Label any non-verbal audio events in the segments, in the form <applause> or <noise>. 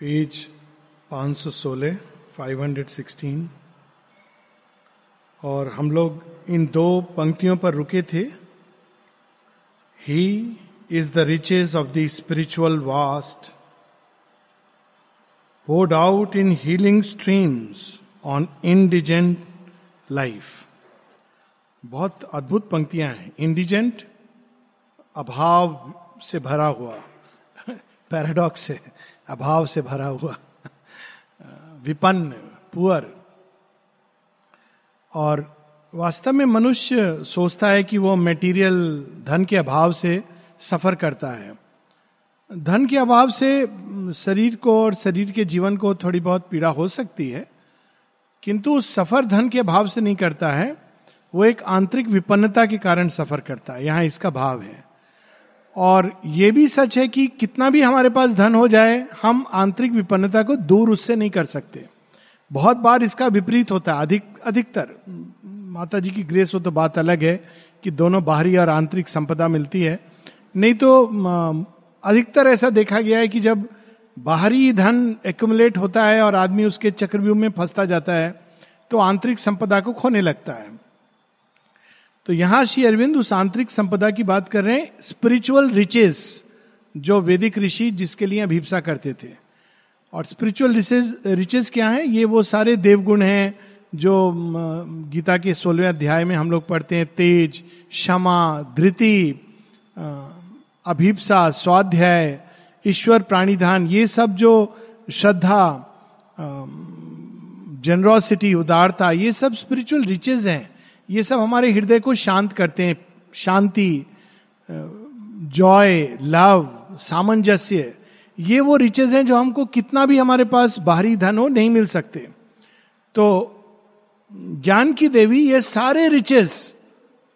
Page 516 516 और हम लोग इन दो पंक्तियों पर रुके थे। He is the riches of the spiritual vast poured out in healing streams on indigent life बहुत अद्भुत पंक्तियाँ हैं। इंडिजेंट अभाव से भरा हुआ। <laughs> पैराडॉक्स है। अभाव से भरा हुआ। विपन्न, पुअर। और वास्तव में मनुष्य सोचता है कि वो मेटीरियल धन के अभाव से सफ़र करता है। धन के अभाव से शरीर को और शरीर के जीवन को थोड़ी बहुत पीड़ा हो सकती है, किंतु सफ़र धन के अभाव से नहीं करता है, वो एक आंतरिक विपन्नता के कारण सफ़र करता है। यहाँ इसका भाव है। और ये भी सच है कि कितना भी हमारे पास धन हो जाए, हम आंतरिक विपन्नता को दूर उससे नहीं कर सकते। बहुत बार इसका विपरीत होता है, अधिक, अधिकतर। माता जी की ग्रेस हो तो बात अलग है कि दोनों बाहरी और आंतरिक संपदा मिलती है। नहीं तो अधिकतर ऐसा देखा गया है कि जब बाहरी धन एक्यूमुलेट होता है और आदमी उसके चक्रव्यूह में फंसता जाता है तो आंतरिक संपदा को खोने लगता है। तो यहाँ श्री अरविंद उस आंतरिक संपदा की बात कर रहे हैं स्पिरिचुअल रिचेस जो वैदिक ऋषि जिसके लिए अभिप्सा करते थे। और स्पिरिचुअल रिचेज रिचेस क्या है? ये वो सारे देवगुण हैं, जो गीता के सोलहवें अध्याय में हम लोग पढ़ते हैं, तेज, क्षमा, धृति अभिप्सा, स्वाध्याय, ईश्वर, प्राणिधान, ये सब जो श्रद्धा जनरोसिटी उदारता, ये सब स्पिरिचुअल रिचेज हैं। ये सब हमारे हृदय को शांत करते हैं। शांति जॉय, लव, सामंजस्य, ये वो रिचेज हैं जो हमको कितना भी हमारे पास बाहरी धन हो नहीं मिल सकते। तो ज्ञान की देवी ये सारे रिचेस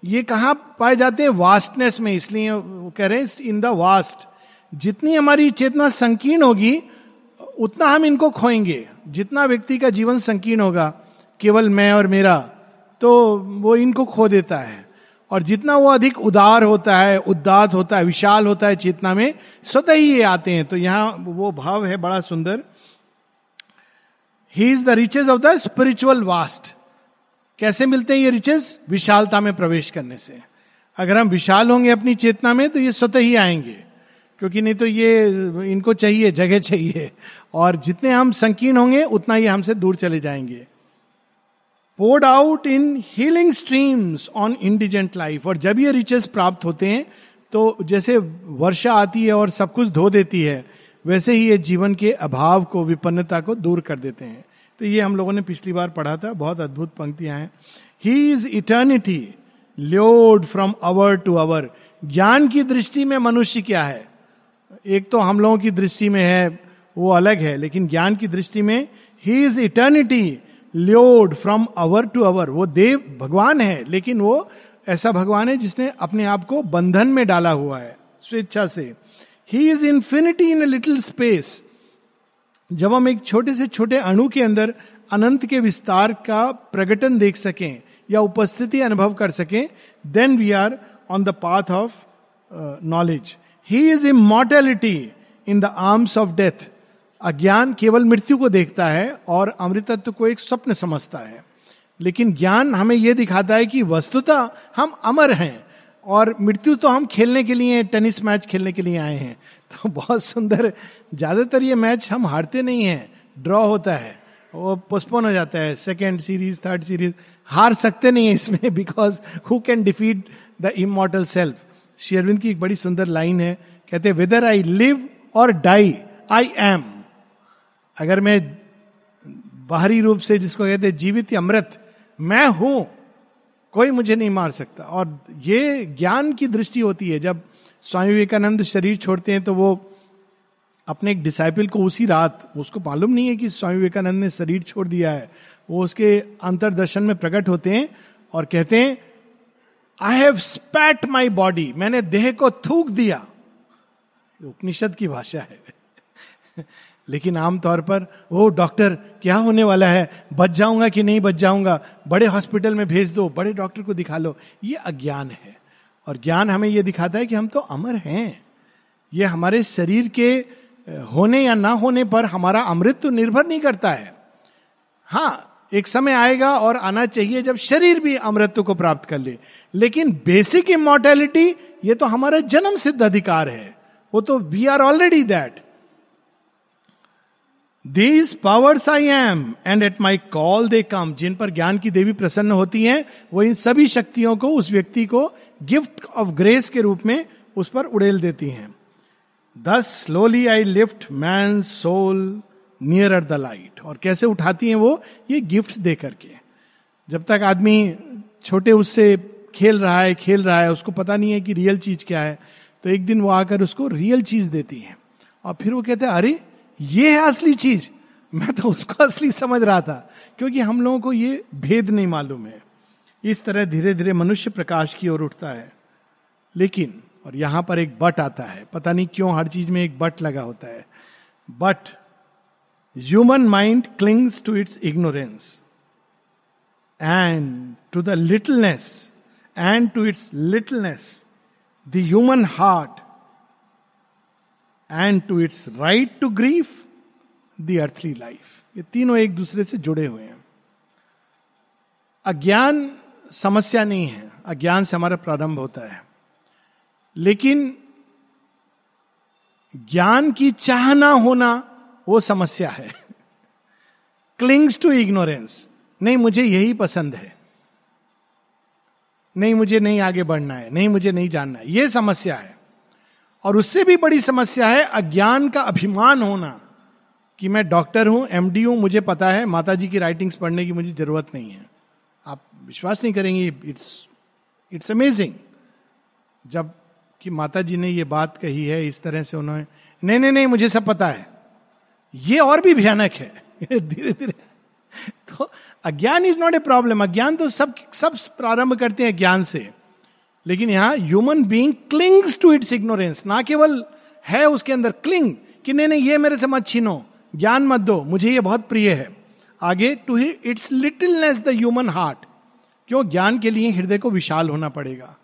ये कहाँ पाए जाते हैं? वास्टनेस में, इसलिए वो कह रहे हैं इन द वास्ट जितनी हमारी चेतना संकीर्ण होगी, उतना हम इनको खोएँगे। जितना व्यक्ति का जीवन संकीर्ण होगा, केवल मैं और मेरा। तो वो इनको खो देता है। और जितना वो अधिक उदार होता है उदात होता है, विशाल होता है चेतना में, स्वतः ही ये आते हैं। तो यहाँ वो भाव है बड़ा सुंदर। He is the riches of the spiritual vast कैसे मिलते हैं ये रिचेज विशालता में प्रवेश करने से। अगर हम विशाल होंगे अपनी चेतना में तो ये स्वतः ही आएँगे। क्योंकि नहीं तो ये, इनको चाहिए, जगह चाहिए। और जितने हम संकीर्ण होंगे, उतना ही हमसे दूर चले जाएँगे। Poured out in healing streams on indigent life और जब ये रिचेस प्राप्त होते हैं तो जैसे वर्षा आती है और सब कुछ धो देती है, वैसे ही ये जीवन के अभाव को, विपन्नता को दूर कर देते हैं। तो ये हम लोगों ने पिछली बार पढ़ा था, बहुत अद्भुत पंक्तियाँ हैं। He is eternity lured from hour to hour ज्ञान की दृष्टि में मनुष्य क्या है? एक तो हम लोगों की दृष्टि में है, वो अलग है, लेकिन ज्ञान की दृष्टि में he is eternity lured from hour to hour. वो देव भगवान है, लेकिन वो ऐसा भगवान है जिसने अपने आप को बंधन में डाला हुआ है, स्वेच्छा से। He is infinity in little space जब हम एक छोटे से छोटे अणु के अंदर अनंत के विस्तार का प्रकटन देख सकें या उपस्थिति अनुभव कर सकें then we are on the path of knowledge he is immortality in the arms of death अज्ञान केवल मृत्यु को देखता है और अमृतत्व को एक स्वप्न समझता है। लेकिन ज्ञान हमें यह दिखाता है कि वस्तुतः हम अमर हैं और मृत्यु तो हम खेलने के लिए, टेनिस मैच खेलने के लिए आए हैं। तो <laughs> बहुत सुंदर, ज़्यादातर ये मैच हम हारते नहीं हैं, ड्रॉ होता है, वो पोस्टपोन हो जाता है सेकेंड सीरीज़ थर्ड सीरीज़ हार सकते नहीं है इसमें because who can defeat the immortal self Sri Aurobindo की एक बड़ी सुंदर लाइन है, कहते वेदर आई लिव और डाई आई एम अगर मैं बाहरी रूप से जिसको कहते जीवित अमृत, मैं हूँ, कोई मुझे नहीं मार सकता। और ये ज्ञान की दृष्टि होती है, जब स्वामी विवेकानंद शरीर छोड़ते हैं तो वो अपने एक डिसाइपल को उसी रात, उसको मालूम नहीं है कि स्वामी विवेकानंद ने शरीर छोड़ दिया है, वो उसके अंतरदर्शन में प्रकट होते हैं और कहते हैं आई हैव स्पैट माई बॉडी मैंने देह को थूक दिया। उपनिषद की भाषा है। लेकिन आमतौर पर वो डॉक्टर, क्या होने वाला है? बच जाऊँगा कि नहीं बच जाऊँगा? बड़े हॉस्पिटल में भेज दो, बड़े डॉक्टर को दिखा लो। ये अज्ञान है। और ज्ञान हमें ये दिखाता है कि हम तो अमर हैं। ये हमारे शरीर के होने या ना होने पर हमारा अमृत तो निर्भर नहीं करता है। हाँ एक समय आएगा और आना चाहिए जब शरीर भी अमृत को प्राप्त कर ले। लेकिन बेसिक इमोर्टेलिटी, ये तो हमारा जन्म सिद्ध अधिकार है। वो तो we are already that these powers I am and at my call they come जिन पर ज्ञान की देवी प्रसन्न होती हैं, वो इन सभी शक्तियों को, उस व्यक्ति को गिफ्ट ऑफ़ ग्रेस के रूप में उस पर उड़ेल देती हैं। Thus slowly I lift man soul near the light और कैसे उठाती हैं वो? ये गिफ्ट दे करके। जब तक आदमी छोटे उससे खेल रहा है, खेल रहा है, उसको पता नहीं है कि रियल चीज़ क्या है तो एक दिन वो आकर उसको रियल चीज़ देती है। और फिर वो कहते हैं, अरे ये है असली चीज़। मैं तो उसको असली समझ रहा था, क्योंकि हम लोगों को ये भेद नहीं मालूम है। इस तरह धीरे धीरे मनुष्य प्रकाश की ओर उठता है। लेकिन, और यहाँ पर एक बट आता है, पता नहीं क्यों हर चीज़ में एक बट लगा होता है। But, human mind clings to its ignorance and to the littleness and to its littleness. The human heart and to its right to grief the earthly life ये तीनों एक दूसरे से जुड़े हुए हैं। अज्ञान समस्या नहीं है। अज्ञान से हमारा प्रारंभ होता है। लेकिन ज्ञान की चाह ना होना वो समस्या है। क्लिंग्स टू इग्नोरेंस नहीं, मुझे यही पसंद है। नहीं, मुझे नहीं आगे बढ़ना है। नहीं, मुझे नहीं जानना है। ये समस्या है। और उससे भी बड़ी समस्या है अज्ञान का अभिमान होना कि मैं डॉक्टर हूँ एमडी हूँ, मुझे पता है माता जी की राइटिंग्स पढ़ने की मुझे ज़रूरत नहीं है। आप विश्वास नहीं करेंगे इट्स इट्स अमेजिंग जब कि माता जी ने ये बात कही है, इस तरह से उन्होंने, नहीं नहीं नहीं, मुझे सब पता है। ये और भी भयानक है। <laughs> धीरे धीरे। तो अज्ञान इज़ नॉट ए प्रॉब्लम अज्ञान तो सब सब प्रारंभ करते हैं ज्ञान से। लेकिन यहाँ human being clings to its ignorance ना केवल है उसके अंदर क्लिंग कि नहीं नहीं, ये मेरे से मत छीनो, ज्ञान मत दो, मुझे ये बहुत प्रिय है। आगे to he its littleness the human heart क्यों? ज्ञान के लिए हृदय को विशाल होना पड़ेगा।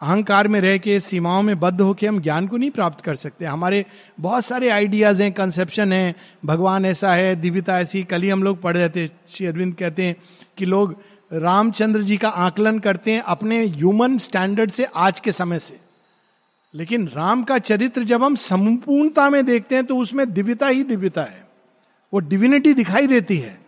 अहंकार में रह के, सीमाओं में बद्ध होकर हम ज्ञान को नहीं प्राप्त कर सकते। हमारे बहुत सारे आइडियाज़ हैं कंसेप्शन हैं, भगवान ऐसा है, दिव्यता ऐसी, कल ही हम लोग पढ़ रहे थे, श्री अरविंद कहते हैं कि लोग रामचंद्र जी का आकलन करते हैं अपने ह्यूमन स्टैंडर्ड से आज के समय से। लेकिन राम का चरित्र जब हम संपूर्णता में देखते हैं तो उसमें दिव्यता ही दिव्यता है। वो डिविनिटी दिखाई देती है,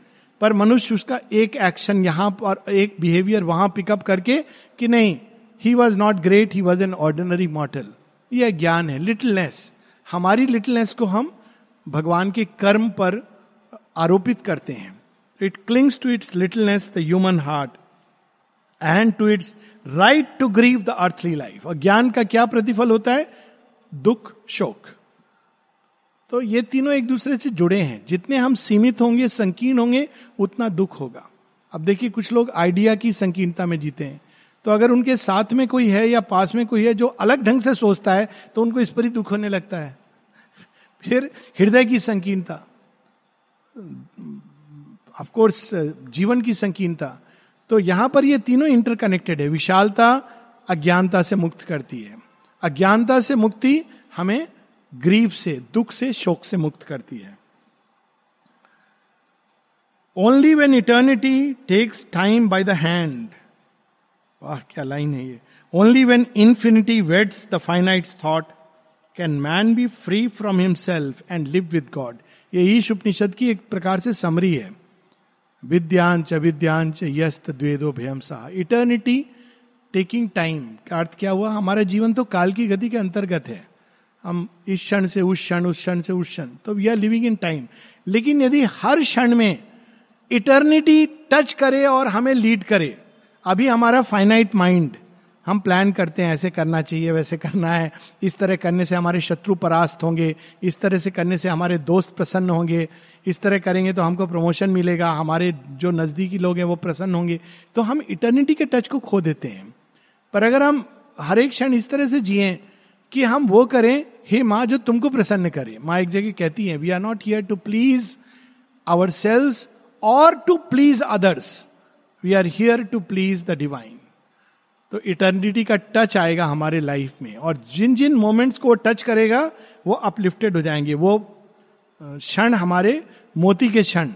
पर मनुष्य उसका एक एक्शन यहाँ पर, एक बिहेवियर वहाँ पिकअप करके कि नहीं he was not great he was an ordinary model यह ज्ञान है लिटलनेस हमारी लिटलनेस को हम भगवान के कर्म पर आरोपित करते हैं। It clings to its littleness the human heart and to its right to grieve the earthly life और ज्ञान का क्या प्रतिफल होता है? दुख, शोक। तो ये तीनों एक दूसरे से जुड़े हैं। जितने हम सीमित होंगे, संकीर्ण होंगे, उतना दुख होगा। अब देखिए, कुछ लोग आइडिया की संकीर्णता में जीते हैं। तो अगर उनके साथ में कोई है या पास में कोई है जो अलग ढंग से सोचता है तो उनको इस पर ही दुख होने लगता है। <laughs> फिर हृदय की संकीर्णता। ऑफकोर्स जीवन की संकीर्णता। तो यहाँ पर ये तीनों इंटरकनेक्टेड है। विशालता अज्ञानता से मुक्त करती है। अज्ञानता से मुक्ति हमें ग्रीफ से, दुख से, शोक से मुक्त करती है। Only when eternity takes time by the hand वाह, क्या लाइन है ये। Only when infinity weds the finite thought can man be free from himself and live with God ये ईश उपनिषद की एक प्रकार से समरी है। विद्यांच अविद्यांच यस्त, द्वेदो, भयम सा इटर्निटी टेकिंग टाइम का अर्थ क्या हुआ? हमारा जीवन तो काल की गति के अंतर्गत है। हम इस क्षण से उस क्षण उस क्षण से उस क्षण। तो we are living in time लेकिन यदि हर क्षण में इटर्निटी टच करे और हमें लीड करे, अभी हमारा फाइनाइट माइंड हम प्लान करते हैं, ऐसे करना चाहिए, वैसे करना है। इस तरह करने से हमारे शत्रु परास्त होंगे, इस तरह से करने से हमारे दोस्त प्रसन्न होंगे, इस तरह करेंगे तो हमको प्रमोशन मिलेगा, हमारे जो नजदीकी लोग हैं वो प्रसन्न होंगे। तो हम इटर्निटी के टच को खो देते हैं। पर अगर हम हर एक क्षण इस तरह से जिए कि हम वो करें, हे माँ, जो तुमको प्रसन्न करे। माँ एक जगह कहती है we are not here to please ourselves और to please others we are here to please the divine तो इटर्निटी का टच आएगा हमारे लाइफ में। और जिन जिन मोमेंट्स को टच करेगा, वो अपलिफ्टेड हो जाएँगे। वो क्षण हमारे मोती के क्षण।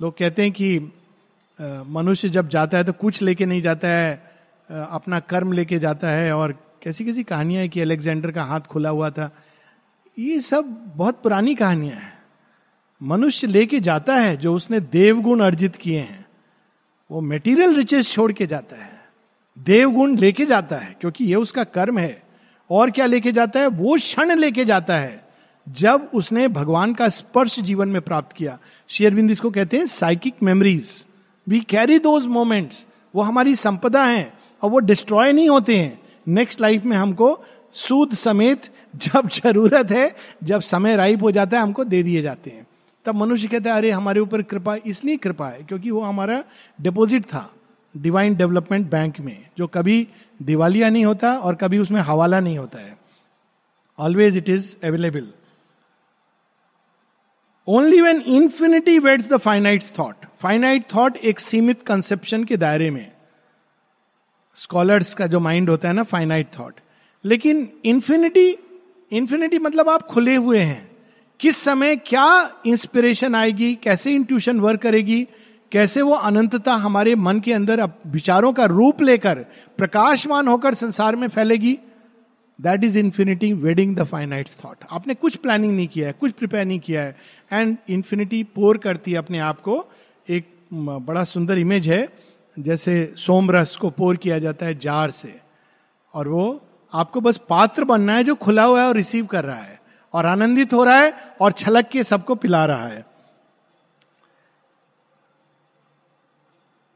लोग कहते हैं कि मनुष्य जब जाता है तो कुछ लेके नहीं जाता है अपना कर्म लेके जाता है। और कैसी कैसी कहानियाँ है कि अलेक्जेंडर का हाथ खुला हुआ था। ये सब बहुत पुरानी कहानियाँ हैं। मनुष्य लेके जाता है जो उसने देवगुण अर्जित किए हैं। वो मेटीरियल रिचेस छोड़ के जाता है। देवगुण लेके जाता है, क्योंकि यह उसका कर्म है। और क्या लेके जाता है? वो क्षण लेके जाता है, जब उसने भगवान का स्पर्श जीवन में प्राप्त किया। शेयरबिंद इसको कहते हैं psychic memories we carry those moments वो हमारी संपदा है, और वो डिस्ट्रॉय नहीं होते हैं। नेक्स्ट लाइफ में हमको सूद समेत <laughs> जब ज़रूरत है, जब समय राइप हो जाता है, हमको दे दिए जाते हैं। तब मनुष्य कहता है, अरे, हमारे ऊपर कृपा, इसलिए कृपा है, क्योंकि वो हमारा डिपॉजिट था। डिवाइन डेवलपमेंट बैंक में, जो कभी दिवालिया नहीं होता और कभी उसमें हवाला नहीं होता है। Always it is available only when infinity weds the finite thought finite thought एक सीमित कंसेप्शन के दायरे में। स्कॉलर्स का जो माइंड होता है ना फाइनाइट थॉट लेकिन इंफिनिटी इंफिनिटी मतलब आप खुले हुए हैं। किस समय क्या इंस्पिरेशन आएगी, कैसे इंट्यूशन वर्क करेगी कैसे वो अनंतता हमारे मन के अंदर विचारों का रूप लेकर प्रकाशमान होकर संसार में फैलेगी? That is infinity wedding the finite thought आपने कुछ प्लानिंग नहीं किया है, कुछ प्रिपेयर नहीं किया है। एंड इन्फिनिटी पोर करती है अपने आप को। एक बड़ा सुंदर इमेज है, जैसे सोमरस को पोर किया जाता है जार से। और वो आपको बस पात्र बनना है जो खुला हुआ है और रिसीव कर रहा है। और आनंदित हो रहा है और छलक के सबको पिला रहा है।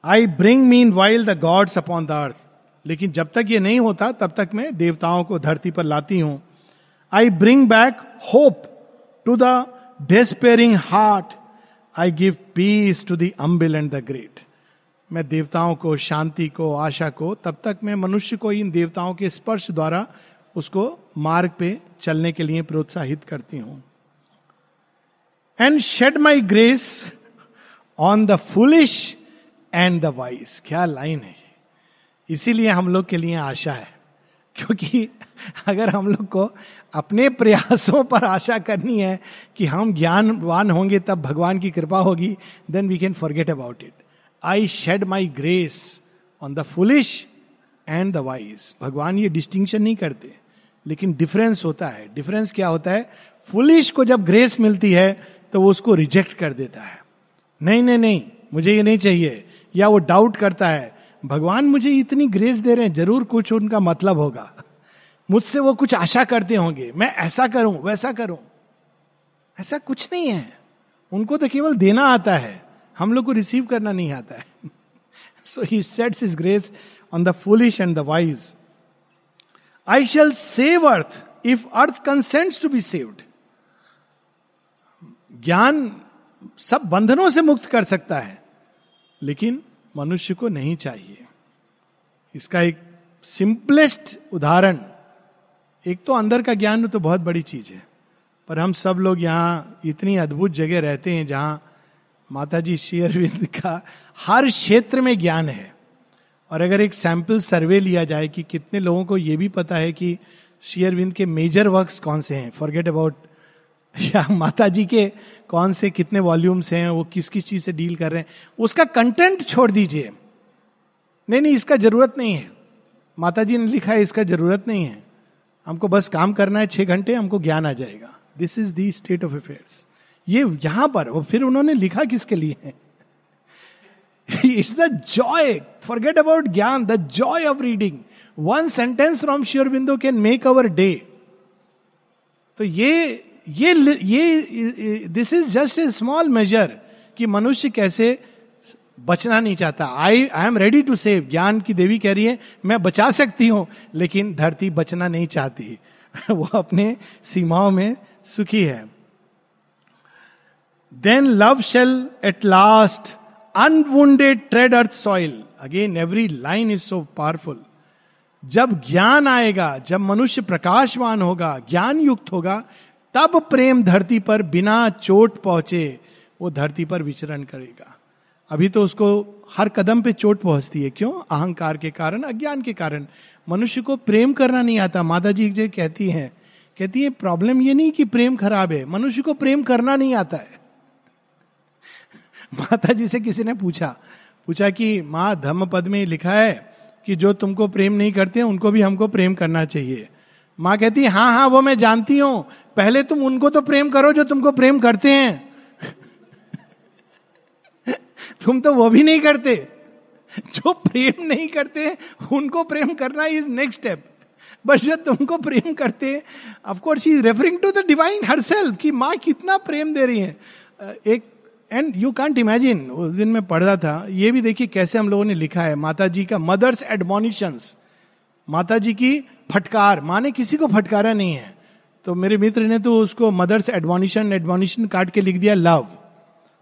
I bring mean while the gods upon the earth लेकिन जब तक ये नहीं होता, तब तक मैं देवताओं को धरती पर लाती हूँ। I bring back hope to the despairing heart I give peace to the humble and the great मैं देवताओं को, शांति को, आशा को, तब तक मैं मनुष्य को इन देवताओं के स्पर्श द्वारा उसको मार्ग पे चलने के लिए प्रोत्साहित करती हूँ। And shed my grace on the foolish and the wise क्या लाइन है इसीलिए हम लोग के लिए आशा है, क्योंकि <laughs> अगर हम लोग को अपने प्रयासों पर आशा करनी है कि हम ज्ञानवान होंगे, तब भगवान की कृपा होगी then we can forget about it I shed my grace on the foolish and the wise भगवान ये डिस्टिंक्शन नहीं करते, लेकिन डिफरेंस होता है। डिफरेंस क्या होता है? फुलिश को जब ग्रेस मिलती है तो वो उसको रिजेक्ट कर देता है। नहीं नहीं नहीं, मुझे ये नहीं चाहिए। या वो डाउट करता है, भगवान मुझे इतनी ग्रेस दे रहे हैं, ज़रूर कुछ उनका मतलब होगा। मुझसे वो कुछ आशा करते होंगे। मैं ऐसा करूँ, वैसा करूँ। ऐसा कुछ नहीं है। उनको तो केवल देना आता है। हम लोग को रिसीव करना नहीं आता है। So he sets his grace on the foolish and the wise I shall save earth if earth consents to be saved ज्ञान सब बंधनों से मुक्त कर सकता है। लेकिन मनुष्य को नहीं चाहिए। इसका एक सिंपलेस्ट उदाहरण, एक तो अंदर का ज्ञान तो बहुत बड़ी चीज़ है, पर हम सब लोग यहाँ इतनी अद्भुत जगह रहते हैं जहाँ माता जी शेयरविंद का हर क्षेत्र में ज्ञान है। और अगर एक सैंपल सर्वे लिया जाए कि कितने लोगों को यह भी पता है कि शेयरविंद के मेजर वर्क्स कौन से हैं फॉरगेट अबाउट या माता जी के कौन से कितने वॉल्यूम्स हैं, वो किस किस चीज़ से डील कर रहे हैं, उसका कंटेंट छोड़ दीजिए। नहीं नहीं, इसका ज़रूरत नहीं है। माता जी ने लिखा है, इसका ज़रूरत नहीं है। हमको बस काम करना है, छह घंटे, हमको ज्ञान आ जाएगा। This is the state of affairs ये यहाँ पर वो फिर उन्होंने लिखा किसके लिए? है it's the joy forget about ज्ञान the joy of reading one sentence from Sri Aurobindo can make our day तो ये ये ये this is just a small measure कि मनुष्य कैसे बचना नहीं चाहता। I I am ready to save ज्ञान की देवी कह रही है, मैं बचा सकती हूँ, लेकिन धरती बचना नहीं चाहती। <laughs> वो अपने सीमाओं में सुखी है। Then love shall at last unwounded tread earth soil again every line is so powerful जब ज्ञान आएगा, जब मनुष्य प्रकाशवान होगा ज्ञान युक्त होगा तब प्रेम धरती पर बिना चोट पहुँचे, वो धरती पर विचरण करेगा। अभी तो उसको हर कदम पे चोट पहुँचती है। क्यों? अहंकार के कारण, अज्ञान के कारण। मनुष्य को प्रेम करना नहीं आता। माता जी जो कहती हैं, कहती है, प्रॉब्लम ये नहीं कि प्रेम खराब है, मनुष्य को प्रेम करना नहीं आता है। <laughs> माता जी से किसी ने पूछा पूछा कि, माँ धम्म पद में लिखा है कि जो तुमको प्रेम नहीं करते, उनको भी हमको प्रेम करना चाहिए। माँ कहती हाँ हाँ वो मैं जानती हूँ पहले तुम उनको तो प्रेम करो जो तुमको प्रेम करते हैं। तुम तो वो भी नहीं करते। जो प्रेम नहीं करते, उनको प्रेम करना इज़ नेक्स्ट स्टेप बस जो तुमको प्रेम करते of course is referring to the divine herself कि माँ कितना प्रेम दे रही है। एक एंड यू कांट इमेजिन उस दिन मैं पढ़ रहा था, ये भी देखिए कैसे हम लोगों ने लिखा है माता जी का मदर्स एडमोनिशंस माता जी की फटकार, माँ ने किसी को फटकारा नहीं है। तो मेरे मित्र ने तो उसको मदर्स एडमोनिशन एडमोनिशन काट के लिख दिया, लव।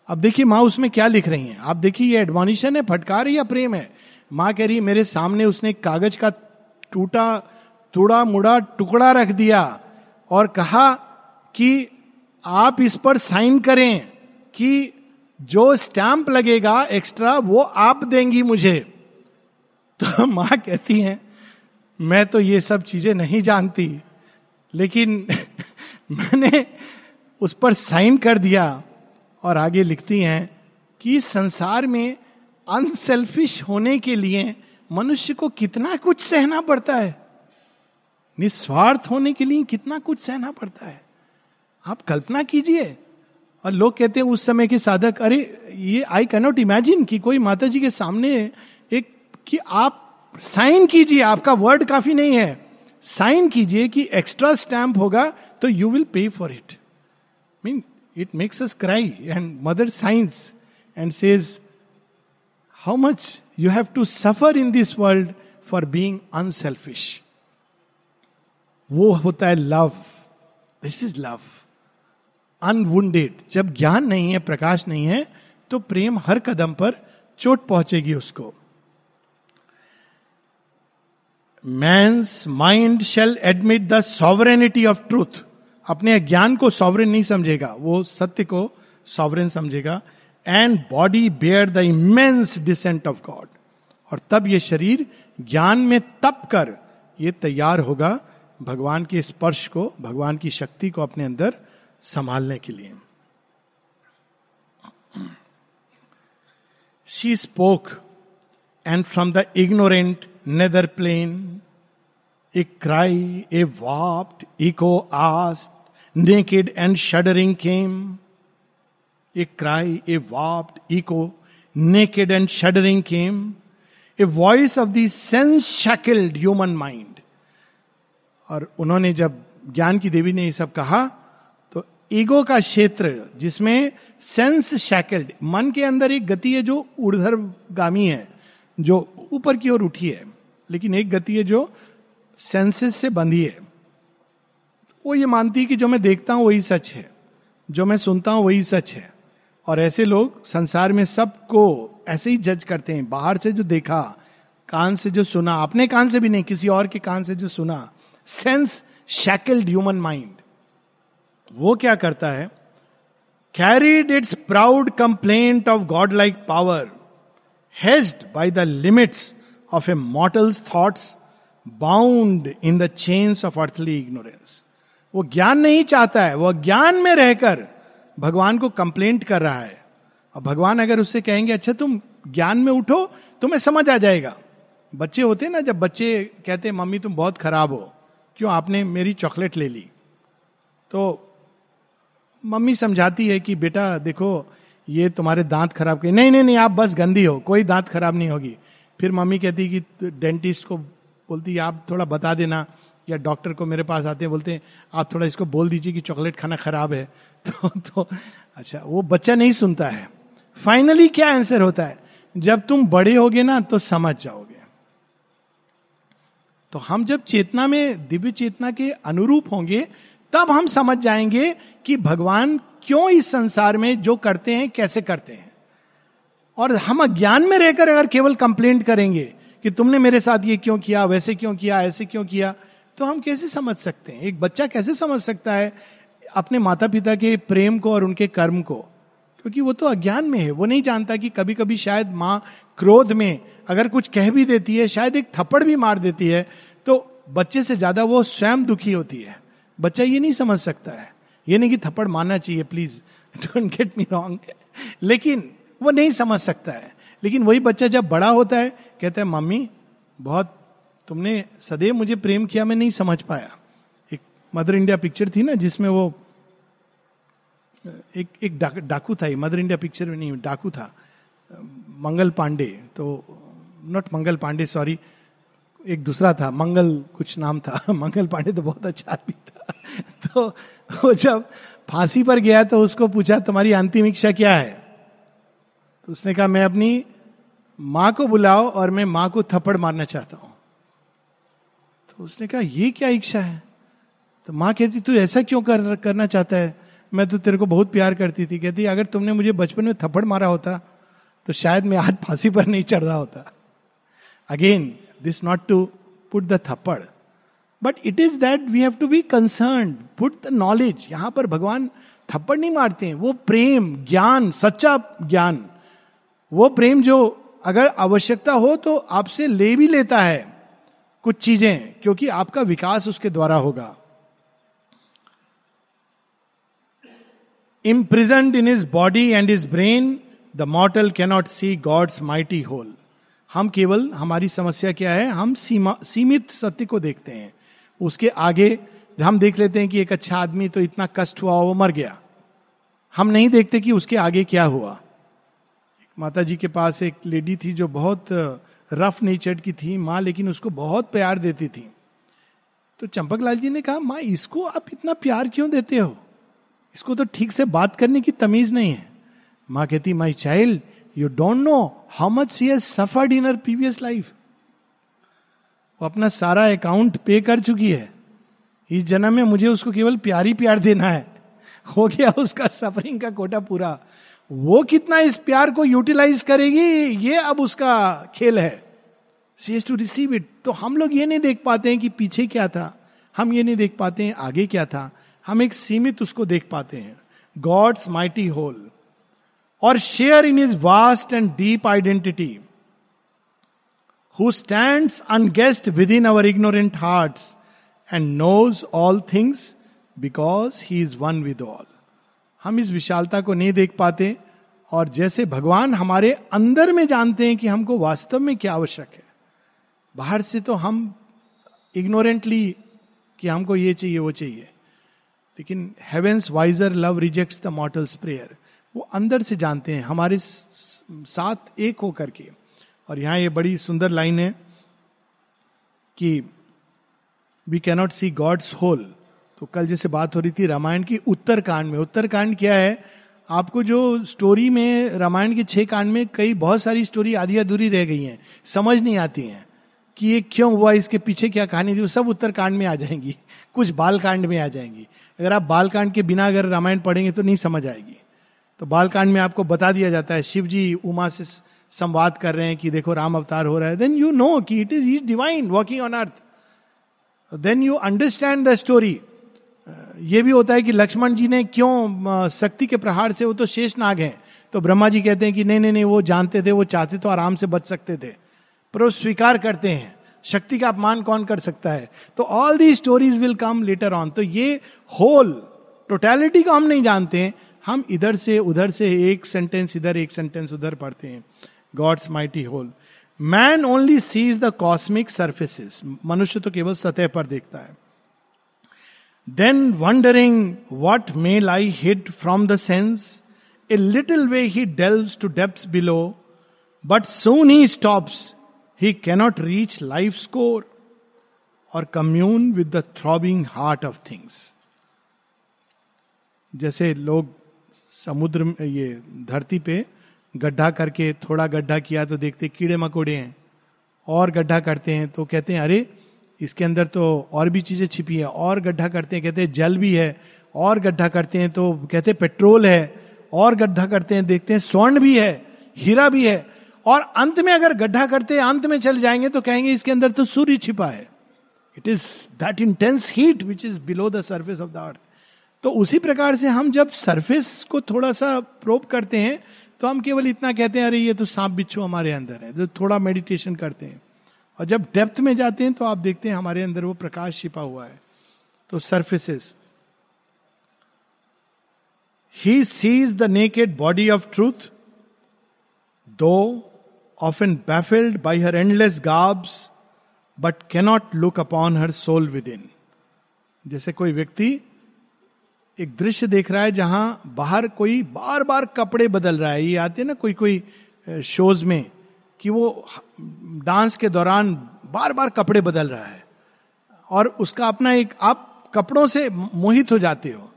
अब देखिए माँ उसमें क्या लिख रही है? आप देखिए, ये एडमोनिशन है, फटकार या प्रेम है? माँ कह रही है, मेरे सामने उसने कागज़ का टूटा, थोड़ा मुड़ा टुकड़ा रख दिया और कहा कि आप इस पर साइन करें कि जो स्टैंप लगेगा एक्स्ट्रा, वो आप देंगी मुझे। तो माँ कहती हैं, मैं तो ये सब चीज़ें नहीं जानती। लेकिन <laughs> मैंने उस पर साइन कर दिया और आगे लिखती हैं कि संसार में अनसेल्फिश होने के लिए मनुष्य को कितना कुछ सहना पड़ता है। निस्वार्थ होने के लिए कितना कुछ सहना पड़ता है। आप कल्पना कीजिए। और लोग कहते हैं उस समय के साधक, अरे, ये आई कैनॉट इमेजिन कि कोई माता जी के सामने एक, कि आप साइन कीजिए, आपका वर्ड काफ़ी नहीं है। साइन कीजिए कि एक्स्ट्रा स्टैंप होगा तो you will pay for it mean it makes us cry and mother science and says how much you have to suffer in this world for being unselfish वो होता है love this is love unwounded जब ज्ञान नहीं है, प्रकाश नहीं है तो प्रेम हर कदम पर चोट पहुंचेगी उसको। Man's mind shall admit the sovereignty of truth अपने ज्ञान को सॉवरेन नहीं समझेगा, वो सत्य को सॉवरेन समझेगा and body bear the immense descent of God और तब ये शरीर ज्ञान में तप कर ये तैयार होगा भगवान के स्पर्श को, भगवान की शक्ति को अपने अंदर संभालने के लिए। She spoke and from the ignorant nether plane a cry a warped echo aghast naked and shuddering came a cry a warped echo naked and shuddering came a voice of the sense shackled human mind और उन्होंने जब ज्ञान की देवी ने ये सब कहा तो ईगो का क्षेत्र जिसमें सेंस शैकल्ड मन के अंदर एक गति है जो गामी है, जो ऊपर की ओर उठी है। लेकिन एक गति है जो सेंसेस से बंधी है। वो ये मानती है कि जो मैं देखता हूँ वही सच है, जो मैं सुनता हूँ वही सच है। और ऐसे लोग संसार में सबको ऐसे ही जज करते हैं, बाहर से जो देखा, कान से जो सुना, अपने कान से भी नहीं, किसी और के कान से जो सुना सेंस शैकल्ड ह्यूमन माइंड वो क्या करता है? Carried its proud complaint of God like power hedged by the limits of a mortal's thoughts bound in the chains of earthly ignorance वो ज्ञान नहीं चाहता है, वो ज्ञान में रहकर भगवान को कंप्लेंट कर रहा है। और भगवान अगर उससे कहेंगे अच्छा तुम ज्ञान में उठो, तुम्हें समझ आ जाएगा। बच्चे होते ना, जब बच्चे कहते मम्मी, तुम बहुत खराब हो। क्यों आपने मेरी चॉकलेट ले ली? तो मम्मी समझाती है कि, बेटा, देखो, ये तुम्हारे दांत खराब के नहीं नहीं नहीं, आप बस गंदी हो, कोई दांत खराब नहीं होगी। फिर मम्मी कहती कि डेंटिस्ट को बोलती आप थोड़ा बता देना। या डॉक्टर को मेरे पास आते हैं, बोलते हैं, आप थोड़ा इसको बोल दीजिए कि चॉकलेट खाना खराब है। <laughs> तो तो अच्छा वो बच्चा नहीं सुनता है। फाइनली क्या आंसर होता है? जब तुम बड़े होगे ना तो समझ जाओगे। तो हम जब चेतना में, दिव्य चेतना के अनुरूप होंगे, तब हम समझ जाएँगे कि भगवान क्यों इस संसार में जो करते हैं, कैसे करते हैं। और हम अज्ञान में रहकर अगर केवल कंप्लेंट करेंगे कि तुमने मेरे साथ ये क्यों किया, वैसे क्यों किया, ऐसे क्यों किया तो हम कैसे समझ सकते हैं? एक बच्चा कैसे समझ सकता है अपने माता पिता के प्रेम को और उनके कर्म को? क्योंकि वो तो अज्ञान में है। वो नहीं जानता कि कभी कभी शायद माँ क्रोध में अगर कुछ कह भी देती है, शायद एक थप्पड़ भी मार देती है तो बच्चे से ज़्यादा वो स्वयं दुखी होती है। बच्चा ये नहीं समझ सकता है। ये नहीं कि थप्पड़ मारना चाहिए please don't get me wrong लेकिन वो नहीं समझ सकता है। लेकिन वही बच्चा जब बड़ा होता है, कहता है, मम्मी, बहुत तुमने सदैव मुझे प्रेम किया, मैं नहीं समझ पाया। एक मदर इंडिया पिक्चर थी ना, जिसमें वो, एक एक डाकू था मदर इंडिया पिक्चर में नहीं, डाकू था, मंगल पांडे तो नॉट मंगल पांडे सॉरी एक दूसरा था, मंगल कुछ नाम था, <laughs> मंगल पांडे तो बहुत अच्छा आदमी था। <laughs> तो वो जब फांसी पर गया तो उसको पूछा, तुम्हारी अंतिम इच्छा क्या है? उसने कहा मैं अपनी माँ को बुलाओ और मैं माँ को थप्पड़ मारना चाहता हूँ। तो उसने कहा ये क्या इच्छा है? तो माँ कहती तू ऐसा क्यों कर, करना चाहता है? मैं तो तेरे को बहुत प्यार करती थी। कहती अगर तुमने मुझे बचपन में थप्पड़ मारा होता तो शायद मैं आज फांसी पर नहीं चढ़ रहा होता। Again this not to put the थप्पड़ but it is that we have to be concern put the knowledge यहाँ पर भगवान थप्पड़ नहीं मारते हैं। वो प्रेम ज्ञान सच्चा ज्ञान। वो प्रेम जो अगर आवश्यकता हो तो आपसे ले भी लेता है कुछ चीज़ें, क्योंकि आपका विकास उसके द्वारा होगा। Imprisoned in his body and his brain the mortal cannot see God's mighty whole हम केवल, हमारी समस्या क्या है? हम सीमा, सीमित सत्य को देखते हैं। उसके आगे हम देख लेते हैं कि एक अच्छा आदमी तो इतना कष्ट हुआ, वो मर गया। हम नहीं देखते कि उसके आगे क्या हुआ। माता जी के पास एक लेडी थी जो बहुत रफ नेचर की थी, माँ लेकिन उसको बहुत प्यार देती थी। तो चंपक लाल जी ने कहा, माँ, इसको आप इतना प्यार क्यों देते हो? इसको तो ठीक से बात करने की तमीज नहीं है। माँ कहती my child you don't know how much she has suffered in her previous life वो अपना सारा अकाउंट पे कर चुकी है। इस जन्म में मुझे उसको केवल प्यार ही प्यार देना है। हो गया उसका सफरिंग का कोटा पूरा। वो कितना इस प्यार को यूटिलाइज करेगी, ये अब उसका खेल है। She has to receive it तो हम लोग ये नहीं देख पाते हैं कि पीछे क्या था। हम ये नहीं देख पाते हैं आगे क्या था। हम एक सीमित उसको देख पाते हैं। गॉड्स माइटी होल और share in his vast and deep identity who stand unguessed within our ignorant heart and knows all things because he is one with all हम इस विशालता को नहीं देख पाते और जैसे भगवान हमारे अंदर में जानते हैं कि हमको वास्तव में क्या आवश्यक है, बाहर से तो हम इग्नोरेंटली कि हमको ये चाहिए, वो चाहिए। लेकिन heaven's wiser love rejects the mortal's prayer वो अंदर से जानते हैं, हमारे साथ एक होकर के। और यहाँ ये बड़ी सुंदर लाइन है कि we cannot see God's whole तो कल जैसे बात हो रही थी रामायण की उत्तर कांड में। उत्तर कांड क्या है? आपको जो स्टोरी में, रामायण के छह कांड में कई बहुत सारी स्टोरी आधी अधूरी रह गई हैं। समझ नहीं आती हैं कि ये क्यों हुआ, इसके पीछे क्या कहानी थी, वो सब उत्तर कांड में आ जाएँगी। <laughs> कुछ बाल कांड में आ जाएँगी। अगर आप बाल कांड के बिना अगर रामायण पढ़ेंगे तो नहीं समझ आएगी। तो बाल कांड में आपको बता दिया जाता है शिव जी उमा से संवाद कर रहे हैं कि देखो राम अवतार हो रहा है। देन यू नो कि it is is divine walking on earth then you understand the story ये भी होता है कि लक्ष्मण जी ने क्यों शक्ति के प्रहार से वो तो शेष नाग हैं। तो ब्रह्मा जी कहते हैं कि नहीं नहीं नहीं, वो जानते थे, वो चाहते तो आराम से बच सकते थे। पर वो स्वीकार करते हैं। शक्ति का अपमान कौन कर सकता है? तो all the stories will come later on तो ये होल टोटैलिटी को हम नहीं जानते हैं। हम इधर से, उधर से, एक सेंटेंस इधर, एक सेंटेंस उधर पढ़ते हैं। God's mighty whole man only sees the cosmic surfaces मनुष्य तो केवल सतह पर देखता है। Then, wondering what may lie hid from the sense, a little way he delves to depths below, but soon he stops. He cannot reach life's core or commune with the throbbing heart of things. जैसे लोग समुद्र में ये धरती पे गड्ढा करके थोड़ा गड्ढा किया तो देखते कीड़े मकोड़े हैं और गड्ढा करते हैं तो कहते हैं अरे इसके अंदर तो और भी चीज़ें छिपी हैं, और गड्ढा करते हैं, कहते हैं जल भी है, और गड्ढा करते हैं तो कहते हैं पेट्रोल है, और गड्ढा करते हैं, देखते हैं स्वर्ण भी है, हीरा भी है, और अंत में अगर गड्ढा करते हैं, अंत में चल जाएँगे तो कहेंगे इसके अंदर तो सूर्य छिपा है। It is that intense heat which is below the surface of the earth तो उसी प्रकार से हम जब सरफेस को थोड़ा सा प्रोप करते हैं तो हम केवल इतना कहते हैं, अरे, ये तो सांप बिच्छू हमारे अंदर है, जो थोड़ा मेडिटेशन करते हैं। और जब डेप्थ में जाते हैं तो आप देखते हैं हमारे अंदर वो प्रकाश छिपा हुआ है। तो surfaces he sees the naked body of truth though of an baffled by her endless garbs but cannot look upon her soul within जैसे कोई व्यक्ति एक दृश्य देख रहा है जहाँ बाहर कोई बार बार कपड़े बदल रहा है। ये आते हैं ना कोई कोई शोज़ में। कि वो डांस के दौरान बार बार कपड़े बदल रहा है। और उसका अपना एक, आप कपड़ों से मोहित हो जाते हो।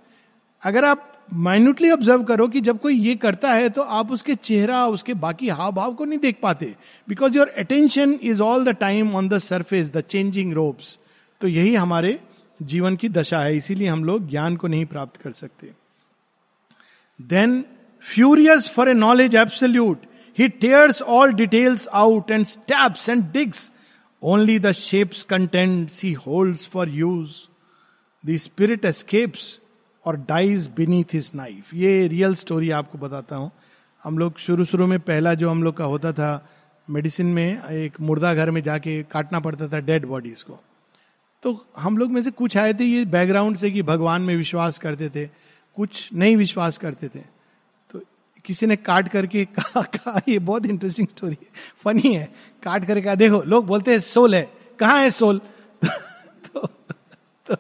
अगर आप माइन्यूटली ऑब्ज़र्व करो कि जब कोई ये करता है तो आप उसके चेहरा, उसके बाकी हाव भाव को नहीं देख पाते। Because your attention is all the time on the surface the changing robes तो यही हमारे जीवन की दशा है, इसीलिए हम लोग ज्ञान को नहीं प्राप्त कर सकते। Then furious for a knowledge absolute he tears all details out and strips and digs only the shapes content she hold for use the spirit escapes और डाइज बीनीथ हिज नाइफ ये रियल स्टोरी आपको बताता हूँ। हम लोग शुरू शुरू में पहला जो हम लोग का होता था मेडिसिन में एक मुर्दा घर में जाके काटना पड़ता था डेड बॉडीज को। तो हम लोग में से कुछ आए थे ये बैकग्राउंड से कि भगवान में विश्वास करते थे, कुछ नहीं विश्वास करते थे। किसी ने काट करके कहा कहा ये बहुत इंटरेस्टिंग स्टोरी है फनी है। काट करके कहा देखो लोग बोलते हैं सोल है। कहाँ है सोल? <laughs> तो, तो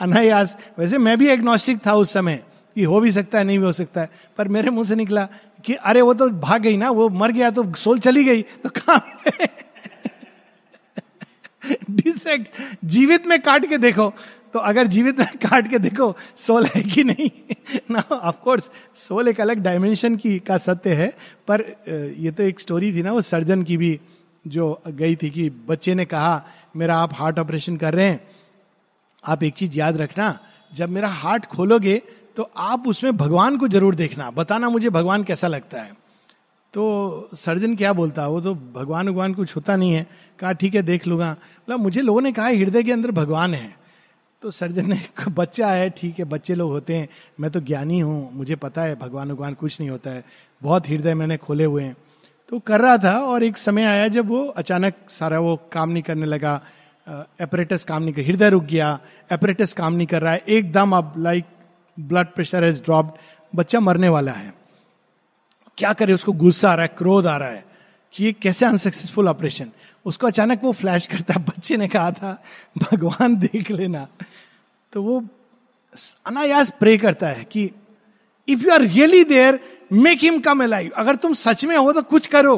अनायास वैसे मैं भी एग्नोस्टिक था उस समय कि हो भी सकता है नहीं भी हो सकता है। पर मेरे मुँह से निकला कि अरे वो तो भाग गई ना वो मर गया तो सोल चली गई तो कहा डिसेक्ट <laughs> जीवित में काट के देखो। तो अगर जीवित में <laughs> काट के देखो, सोल है कि नहीं? ना ऑफ़ कोर्स सोल एक अलग डायमेंशन की, का सत्य है, पर ये तो एक स्टोरी थी ना, वो सर्जन की भी, जो गई थी कि बच्चे ने कहा, मेरा आप हार्ट ऑपरेशन कर रहे हैं। आप एक चीज़ याद रखना, जब मेरा हार्ट खोलोगे तो आप उसमें भगवान को ज़रूर देखना। बताना मुझे भगवान कैसा लगता है। तो सर्जन क्या बोलता है वो तो भगवान भगवान कुछ होता नहीं है। कहा, ठीक है, देख लूँगा। बोला मुझे लोगों ने कहा, हृदय के अंदर भगवान है। तो सर्जन ने बच्चा है, ठीक है, बच्चे लोग होते हैं, मैं तो ज्ञानी हूँ, मुझे पता है, भगवान भगवान कुछ नहीं होता है, बहुत हृदय मैंने खोले हुए हैं। तो कर रहा था और एक समय आया जब वो अचानक सारा वो काम नहीं करने लगा एपरेटस काम नहीं कर, हृदय रुक गया एपरेटस काम नहीं कर रहा है, एकदम अब like blood pressure has dropped बच्चा मरने वाला है। क्या करे, उसको गुस्सा आ रहा है, क्रोध आ रहा है कि ये कैसे अनसक्सेसफुल ऑपरेशन उसको अचानक वो फ्लैश करता, बच्चे ने कहा था, भगवान देख लेना। तो वो अनायास प्रे करता है कि if you are really there make him come alive अगर तुम सच में हो तो कुछ करो।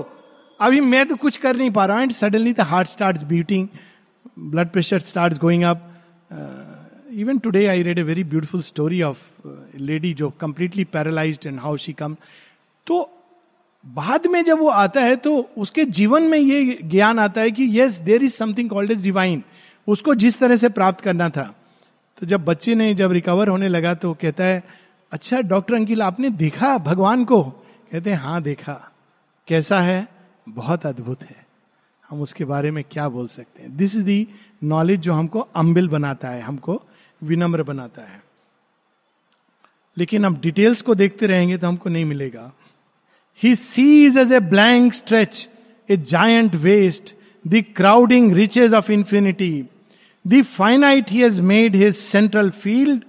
अभी मैं तो कुछ कर नहीं पा रहा हूँ and suddenly the heart start beating blood pressure start going up even today I read a very beautiful story of lady जो completely paralyze and how she come तो बाद में जब वो आता है तो उसके जीवन में ये ज्ञान आता है कि yes there is something called as divine उसको जिस तरह से प्राप्त करना था। तो जब बच्चे ने जब रिकवर होने लगा तो कहता है अच्छा डॉक्टर अंकिल, आपने देखा भगवान को? कहते हैं हाँ देखा। कैसा है? बहुत अद्भुत है। हम उसके बारे में क्या बोल सकते हैं? दिस इज़ दी नॉलेज जो हमको अम्बिल बनाता है, हमको विनम्र बनाता है। लेकिन हम डिटेल्स को देखते रहेंगे तो हमको नहीं मिलेगा। He sees as a blank stretch, a giant waste, the crowding riches of infinity. The finite he has made his central field.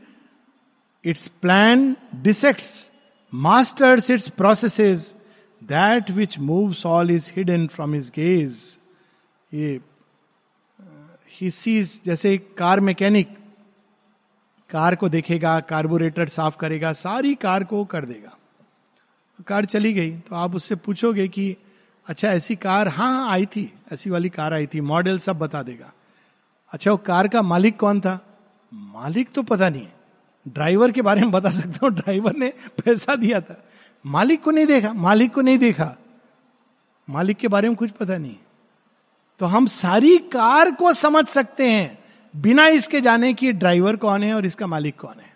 Its plan dissects, masters its processes. That which moves all is hidden from his gaze. ये he sees जैसे एक car mechanic car को देखेगा carburettor साफ करेगा सारी car को कर देगा कार चली गई तो आप उससे पूछोगे कि अच्छा ऐसी कार हाँ हाँ आई थी, ऐसी वाली कार आई थी मॉडल सब बता देगा. अच्छा वो कार का मालिक कौन था? मालिक तो पता नहीं ड्राइवर के बारे में बता सकता हूँ, ड्राइवर ने पैसा दिया था, मालिक को नहीं देखा, मालिक को नहीं देखा, मालिक के बारे में कुछ पता नहीं तो हम सारी कार को समझ सकते हैं, बिना इसके जाने कि ड्राइवर कौन है और इसका मालिक कौन है।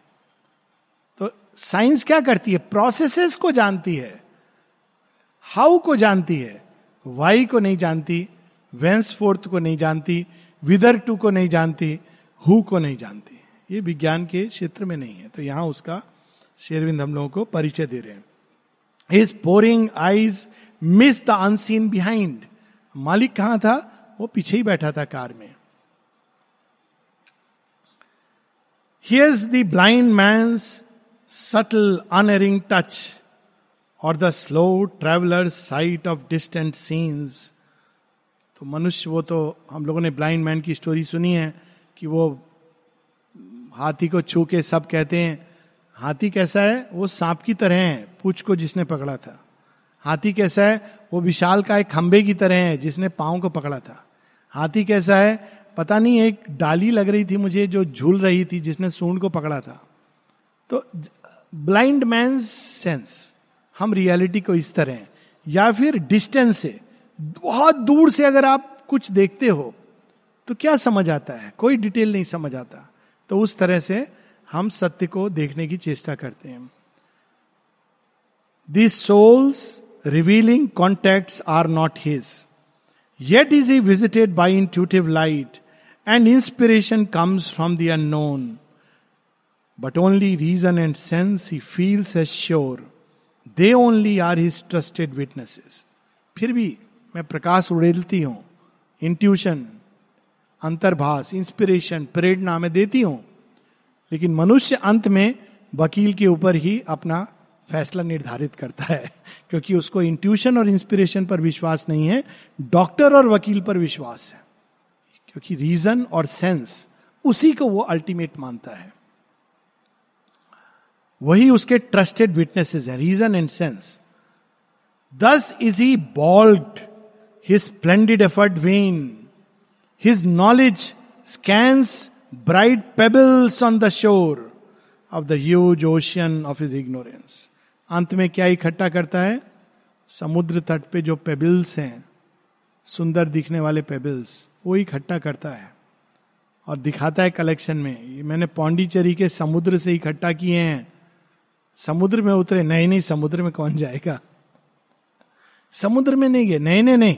साइंस क्या करती है? प्रोसेसेस को जानती है। हाउ को जानती है? वाई को नहीं जानती। वेंस फोर्थ को नहीं जानती। विदर टू को नहीं जानती। हु को नहीं जानती। ये विज्ञान के क्षेत्र में नहीं है। तो यहाँ उसका शेरविंद हम लोगों को परिचय दे रहे हैं। His poring eyes miss the unseen behind मालिक कहाँ था? वो पीछे ही बैठा था कार में। Hears the blind man subtle unerring touch और the slow traveller sight of distant scenes तो मनुष्य वो तो हम लोगों ने ब्लाइंड मैन की स्टोरी सुनी है कि वो हाथी को छू के सब कहते हैं, हाथी कैसा है? वो सांप की तरह है, पूछ को जिसने पकड़ा था। हाथी कैसा है? वो विशाल का एक खंबे की तरह है, जिसने पाँव को पकड़ा था। हाथी कैसा है? पता नहीं, एक डाली लग रही थी मुझे जो झूल रही थी, जिसने सूंड को पकड़ा था। तो ब्लाइंड मैन सेंस, हम रियलिटी को इस तरह हैं। या फिर डिस्टेंस से, बहुत दूर से अगर आप कुछ देखते हो तो क्या समझ आता है? कोई डिटेल नहीं समझ आता। तो उस तरह से हम सत्य को देखने की चेष्टा करते हैं। This soul's revealing contact are not his yet is he visited by intuitive light and inspiration comes from the unknown but only reason and sense he feels as sure they only are his trusted witnesses फिर भी मैं प्रकाश उड़ेलती हूँ intuition अंतर्भाष inspiration प्रेरणा में देती हूँ। लेकिन मनुष्य अंत में वकील के ऊपर ही अपना फैसला निर्धारित करता है, क्योंकि उसको इंट्यूशन और इंस्पिरेशन पर विश्वास नहीं है डॉक्टर और वकील पर विश्वास है। क्योंकि रीजन और सेंस उसी को वो अल्टीमेट मानता है। वही उसके ट्रस्टेड विटनेसेस है reason and sense thus is he bold his splendid effort when his knowledge scans bright pebbles on the shore of the huge ocean of his ignorance अंत में क्या इकट्ठा करता है? समुद्र तट पे जो पेबल्स हैं, सुंदर दिखने वाले पेबल्स वो इकट्ठा करता है। और दिखाता है कलेक्शन में मैंने पौंडीचेरी के समुद्र से इकट्ठा किए हैं। समुद्र में उतरे, नहीं नहीं, समुद्र में कौन जाएगा? समुद्र में नहीं गए, नहीं नहीं नहीं।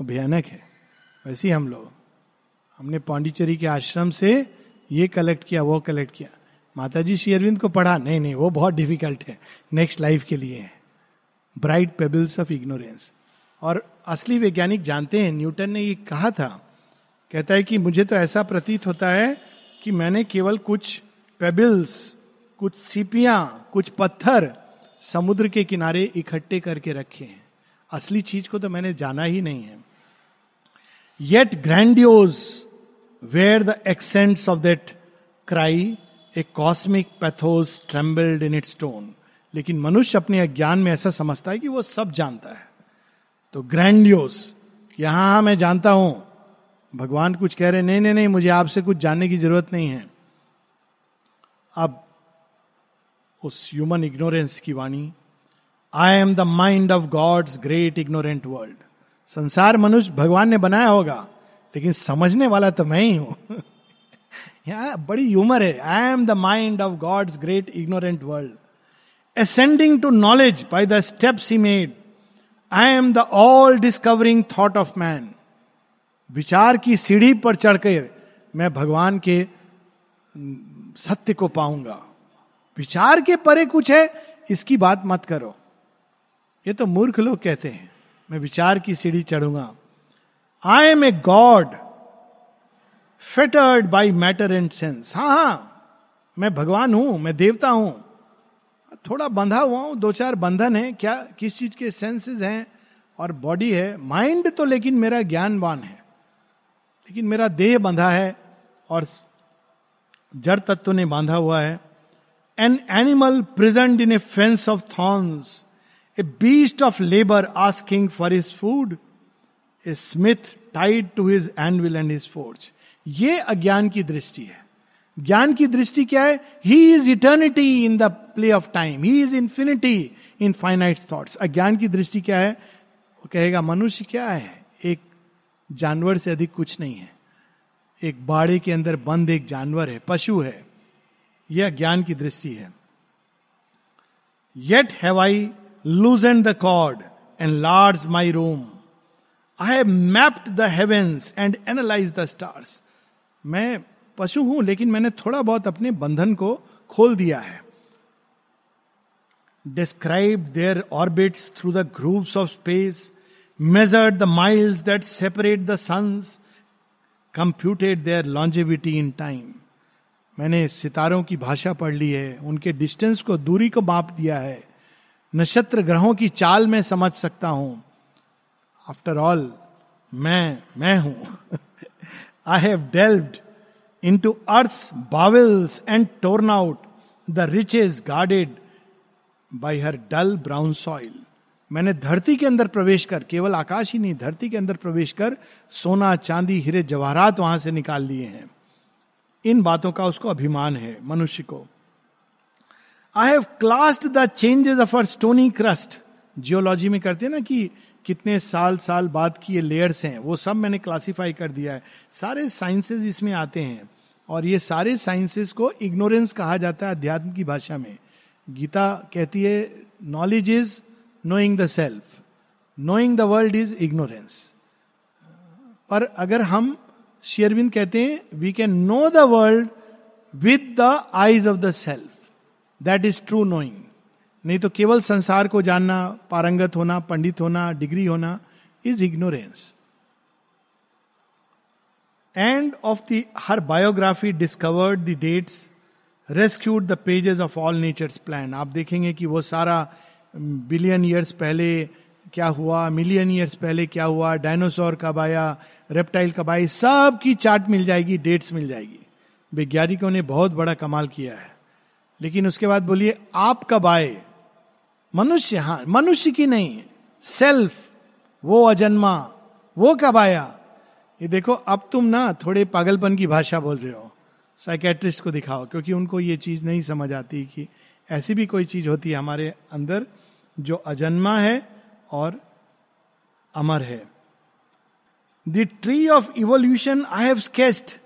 वो भयानक है। वैसे ही हम लोग। हमने पांडिचेरी के आश्रम से ये कलेक्ट किया, वो कलेक्ट किया। माता जी श्री अरविंद को पढ़ा, नहीं नहीं, वो बहुत डिफ़िकल्ट है नेक्स्ट लाइफ के लिए है। ब्राइट पेबल्स ऑफ़ इग्नोरेंस और असली वैज्ञानिक जानते हैं, न्यूटन ने ये कहा था, कहता है कि मुझे तो ऐसा प्रतीत होता है कि मैंने केवल कुछ पेबल्स कुछ सीपियाँ, कुछ पत्थर समुद्र के किनारे इकट्ठे करके रखे हैं। असली चीज़ को तो मैंने जाना ही नहीं है। Yet grandiose were the accents of that cry a cosmic pathos trembled in it stone लेकिन मनुष्य अपने अज्ञान में ऐसा समझता है कि वो सब जानता है। तो ग्रैंडियोस यहाँ मैं जानता हूँ। भगवान कुछ कह रहे नहीं नहीं नहीं, मुझे आपसे कुछ जानने की ज़रूरत नहीं है। अब उस ह्यूमन इग्नोरेंस की वाणी I am the mind of God's great ignorant world संसार मनुष्य भगवान ने बनाया होगा, लेकिन समझने वाला तो मैं ही हूँ। <laughs> यहाँ बड़ी ह्यूमर है। I am the mind of God's great ignorant world ascending to knowledge by the steps he made I am the all discovering thought of man विचार की सीढ़ी पर चढ़कर मैं भगवान के सत्य को पाऊँगा। विचार के परे कुछ है, इसकी बात मत करो। ये तो मूर्ख लोग कहते हैं, मैं विचार की सीढ़ी चढ़ूँगा। I am a god fettered by matter and sense हाँ हाँ मैं भगवान हूँ, मैं देवता हूँ। थोड़ा बंधा हुआ हूँ, दो चार बंधन है, क्या, किस चीज़ के सेंसेस हैं, और बॉडी है। माइंड तो लेकिन मेरा ज्ञानवान है, लेकिन मेरा देह बंधा है, और जड़ तत्व ने बांधा हुआ है। An animal present in a fence of thorns a beast of labour asking for his food a smith tied to his anvil and his forge ये अज्ञान की दृष्टि है ज्ञान की दृष्टि क्या है he is eternity in the play of time he is infinity in finite thoughts अज्ञान की दृष्टि क्या है वो कहेगा मनुष्य क्या है एक जानवर से अधिक कुछ नहीं है एक बाड़े के अंदर बंद एक जानवर है पशु है यह अज्ञान की दृष्टि है yet have I loosened the cord, enlarged my room. I have mapped the heavens and analyzed the stars. मैं पशु हूँ लेकिन मैंने थोड़ा बहुत अपने बंधन को खोल दिया है describe their orbits through the grooves of space measured the miles that separate the suns computed their longevity in time मैंने सितारों की भाषा पढ़ ली है, उनके डिस्टेंस को दूरी को माप दिया है। नक्षत्र ग्रहों की चाल में समझ सकता हूँ। आफ्टर ऑल मैं मैं हूँ। I have delved into earth bowels and torn out the riches guarded by her dull brown soil मैंने धरती के अंदर प्रवेश कर, केवल आकाश ही नहीं, धरती के अंदर प्रवेश कर, सोना, चांदी, हीरे, जवाहरात वहाँ से निकाल लिए हैं। इन बातों का उसको अभिमान है, मनुष्य को। I have classed the changes of her stony crust geology में करते हैं ना कि कितने साल साल बाद की ये लेयर्स हैं, वो सब मैंने क्लासिफाई कर दिया है। सारे साइंसेस इसमें आते हैं, और ये सारे साइंसेस को इग्नोरेंस कहा जाता है अध्यात्म की भाषा में। गीता कहती है knowledge is knowing the self knowing the world is ignorance पर अगर हम शेयरविंद कहते हैं we can know the world with the eyes of the self that is true knowing नहीं तो केवल संसार को जानना, पारंगत होना, पंडित होना, डिग्री होना is ignorance and of the her biography discovered the dates rescued the pages of all nature's plan आप देखेंगे कि वो सारा बिलियन ईयर्स पहले क्या हुआ मिलियन ईयर्स पहले क्या हुआ डायनासोर कब आया रेप्टाइल कबाई सब की चार्ट मिल जाएगी डेट्स मिल जाएगी। वैज्ञानिकों ने बहुत बड़ा कमाल किया है। लेकिन उसके बाद बोलिए, आप कब आए? मनुष्य हाँ मनुष्य की नहीं सेल्फ वो अजन्मा, वो कब आया? ये देखो, अब तुम ना थोड़े पागलपन की भाषा बोल रहे हो। साइकेट्रिस्ट को दिखाओ, क्योंकि उनको ये चीज़ नहीं समझ आती कि ऐसी भी कोई चीज़ होती है हमारे अंदर जो अजन्मा है और अमर है। The tree of evolution I have sketched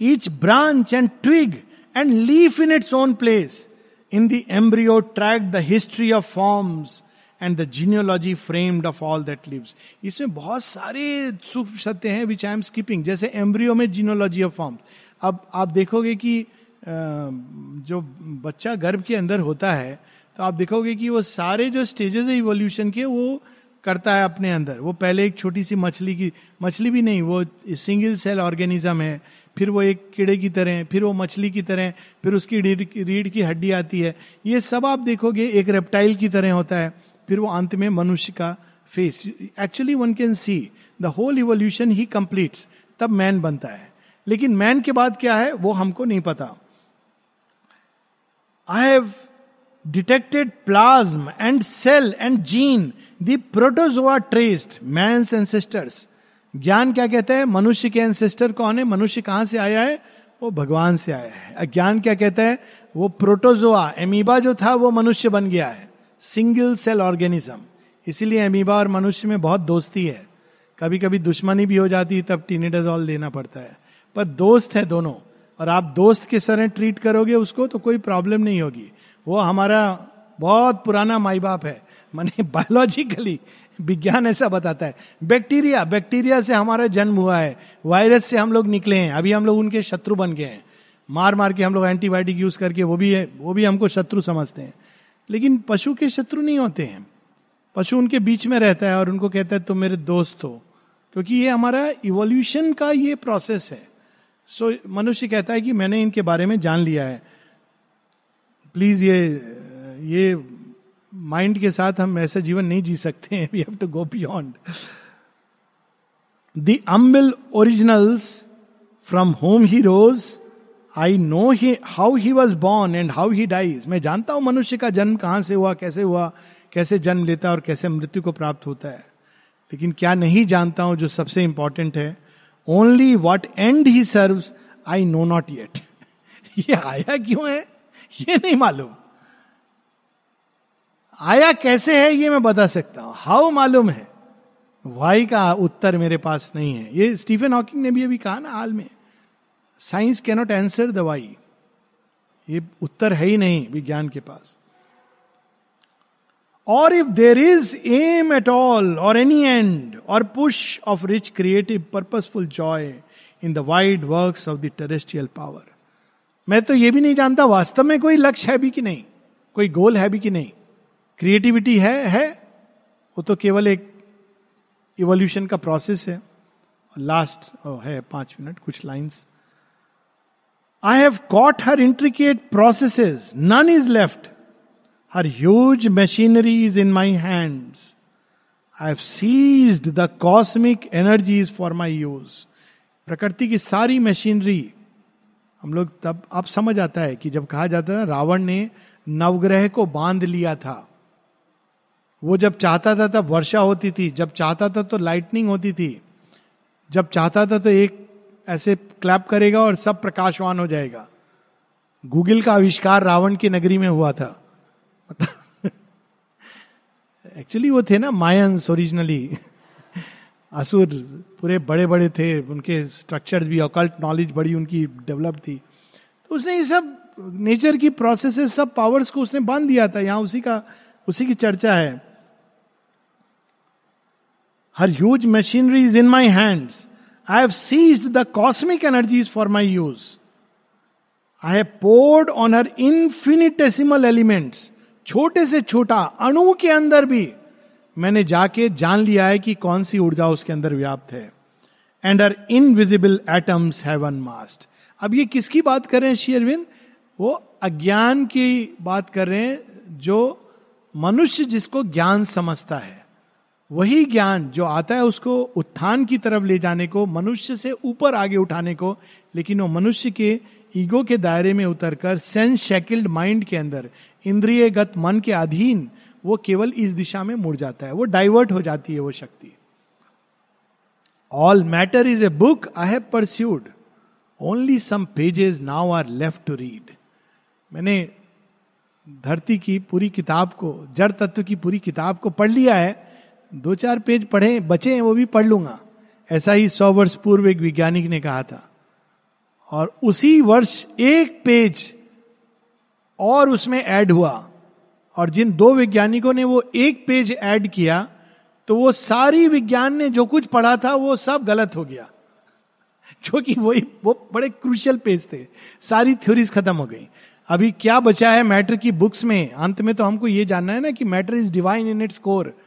each branch and twig and leaf in its own place in the embryo track the history of forms and the genealogy framed of all that lives इसमें बहुत सारे सूक्ष्म सत्य हैं which I am skipping जैसे embryo में genealogy of forms अब आप देखोगे कि जो बच्चा गर्भ के अंदर होता है तो आप देखोगे कि वो सारे जो स्टेजेस है इवोल्यूशन के, वो करता है अपने अंदर। वो पहले एक छोटी सी मछली की, मछली भी नहीं, वो सिंगल सेल ऑर्गेनिज्म है, फिर वो एक कीड़े की तरह, फिर वो मछली की तरह, फिर उसकी रीढ़ की हड्डी आती है। ये सब आप देखोगे, एक रेप्टाइल की तरह होता है, फिर वो अंत में मनुष्य का face actually one can see the whole evolution he completes तब मैन बनता है। लेकिन मैन के बाद क्या है, वो हमको नहीं पता। I have detected plasm and cell and gene the protozoa traced man ancestors ज्ञान क्या कहता है? मनुष्य के एंसेस्टर कौन है? मनुष्य कहाँ से आया है? वो भगवान से आया है। अज्ञान क्या कहता है? वो प्रोटोजोआ एमीबा जो था, वो मनुष्य बन गया है। सिंगल सेल ऑर्गेनिज्म इसीलिए एमीबा और मनुष्य में बहुत दोस्ती है। कभी कभी दुश्मनी भी हो जाती है, तब टीनेडाजॉल देना पड़ता है। पर दोस्त है दोनों। और आप दोस्त के तरह ट्रीट करोगे उसको तो कोई प्रॉब्लम नहीं होगी। वो हमारा बहुत पुराना माई बाप है। मैंने बायोलॉजिकली विज्ञान ऐसा बताता है। बैक्टीरिया बैक्टीरिया से हमारा जन्म हुआ है। वायरस से हम लोग निकले हैं। अभी हम लोग उनके शत्रु बन गए हैं। मार मार के हम लोग एंटीबायोटिक यूज़ करके वो भी है वो भी हमको शत्रु समझते हैं। लेकिन पशु के शत्रु नहीं होते हैं। पशु उनके बीच में रहता है और उनको कहता है तुम मेरे दोस्त हो। क्योंकि ये हमारा इवोल्यूशन का ये प्रोसेस है। सो so, मनुष्य कहता है कि मैंने इनके बारे में जान लिया है। प्लीज़ ये ये माइंड के साथ हम ऐसा जीवन नहीं जी सकते हैं। We have to go beyond the humble originals from whom he rose I know he how he was born and how he dies मैं जानता हूँ मनुष्य का जन्म कहाँ से हुआ, कैसे हुआ, कैसे जन्म लेता है और कैसे मृत्यु को प्राप्त होता है। लेकिन क्या नहीं जानता हूँ जो सबसे इंपॉर्टेंट है। Only what and he serve I know not yet ये आया क्यों है? ये नहीं मालूम। आया कैसे है ये मैं बता सकता हूँ। हाउ मालूम है? वाई का उत्तर मेरे पास नहीं है। ये स्टीफन हॉकिंग ने भी अभी कहा ना हाल में। Science cannot answer the why. ये उत्तर है ही नहीं विज्ञान के पास। और if there is aim at all और एनी एंड और push of rich creative purposeful joy in the wide work of the terrestrial power. मैं तो ये भी नहीं जानता वास्तव में कोई लक्ष्य है भी कि नहीं? कोई गोल है भी कि नहीं? क्रिएटिविटी है है, वो तो केवल एक इवोल्यूशन का प्रोसेस है। लास्ट है पाँच मिनट कुछ lines I have caught her intricate processes none is left her huge machinery is in my hands I have seized the cosmic energies for my use प्रकृति की सारी मशीनरी हम लोग तब, अब समझ आता है कि जब कहा जाता है रावण ने नवग्रह को बाँध लिया था। वो जब चाहता था तब वर्षा होती थी, जब चाहता था तो लाइटनिंग होती थी, जब चाहता था तो एक ऐसे क्लैप करेगा और सब प्रकाशवान हो जाएगा। गूगल का आविष्कार रावण की नगरी में हुआ था। <laughs> एक्चुअली वो थे ना मायंस ओरिजिनली असुर पूरे बड़े बड़े थे, उनके स्ट्रक्चर भी अकल्ट नॉलेज बड़ी उनकी डेवलप थी। तो उसने ये सब नेचर की प्रोसेस सब पावर्स को उसने बाँध दिया था। यहाँ उसी का, उसी की चर्चा है। Her huge machinery is in my hands I have seize the cosmic energies for my use I have poured on her infinitesimal elements छोटे से छोटा अणु के अंदर भी। मैंने जाके जान लिया है कि कौन सी ऊर्जा उसके अंदर व्याप्त है। And her invisible atoms have massed अब ये किसकी बात कर रहे हैं, श्री अरविंद? वो अज्ञान की बात कर रहे हैं जो मनुष्य जिसको ज्ञान समझता है। वही ज्ञान जो आता है उसको उत्थान की तरफ़ ले जाने को, मनुष्य से ऊपर आगे उठाने को, लेकिन वो मनुष्य के ईगो के दायरे में उतरकर सेंस शेकिल्ड माइंड के अंदर, इंद्रियगत मन के अधीन, वो केवल इस दिशा में मुड़ जाता है। वो डाइवर्ट हो जाती है वो शक्ति। All matter is a book I have perused only some pages now are left to read मैंने धरती की पूरी किताब को, जड़ तत्व की पूरी किताब को पढ़ लिया है दो चार पेज पढ़े, बचे हैं, वो भी पढ़ लूँगा। ऐसा ही सौ वर्ष पूर्व एक वैज्ञानिक ने कहा था। और उसी वर्ष एक पेज और उसमें ऐड हुआ। और जिन दो वैज्ञानिकों ने वो एक पेज ऐड किया तो वो सारी विज्ञान ने जो कुछ पढ़ा था, वो सब गलत हो गया। क्योंकि वही, वो बड़े क्रूशियल पेज थे। सारी थ्योरीज खत्म हो गई। अभी क्या बचा है मैटर की बुक्स में? अंत में तो हमको ये जानना है ना कि matter is divine in its core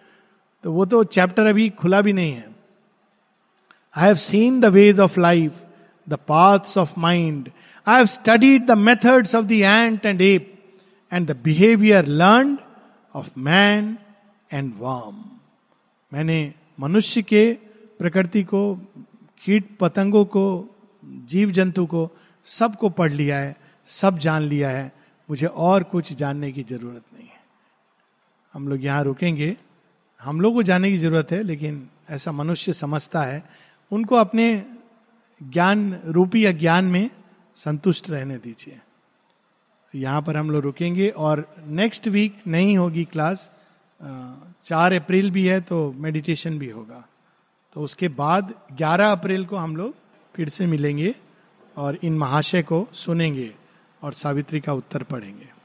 तो वो तो चैप्टर अभी खुला भी नहीं है। I have seen the ways of life the paths of mind I have studied the methods of the ant and ape and the behaviour learn of man and worm मैंने मनुष्य के प्रकृति को, कीट पतंगों को, जीव जंतु को सबको पढ़ लिया है, सब जान लिया है। मुझे और कुछ जानने की ज़रूरत नहीं है। हम लोग यहाँ रुकेंगे। हम लोग को जाने की ज़रूरत है, लेकिन ऐसा मनुष्य समझता है, उनको अपने ज्ञान, रूपी या ज्ञान में संतुष्ट रहने दीजिए। यहाँ पर हम लोग रुकेंगे और नेक्स्ट वीक नहीं होगी क्लास चार अप्रैल भी है तो मेडिटेशन भी होगा। तो उसके बाद 11 अप्रैल को हम लोग फिर से मिलेंगे और इन महाशय को सुनेंगे और सावित्री का उत्तर पढ़ेंगे।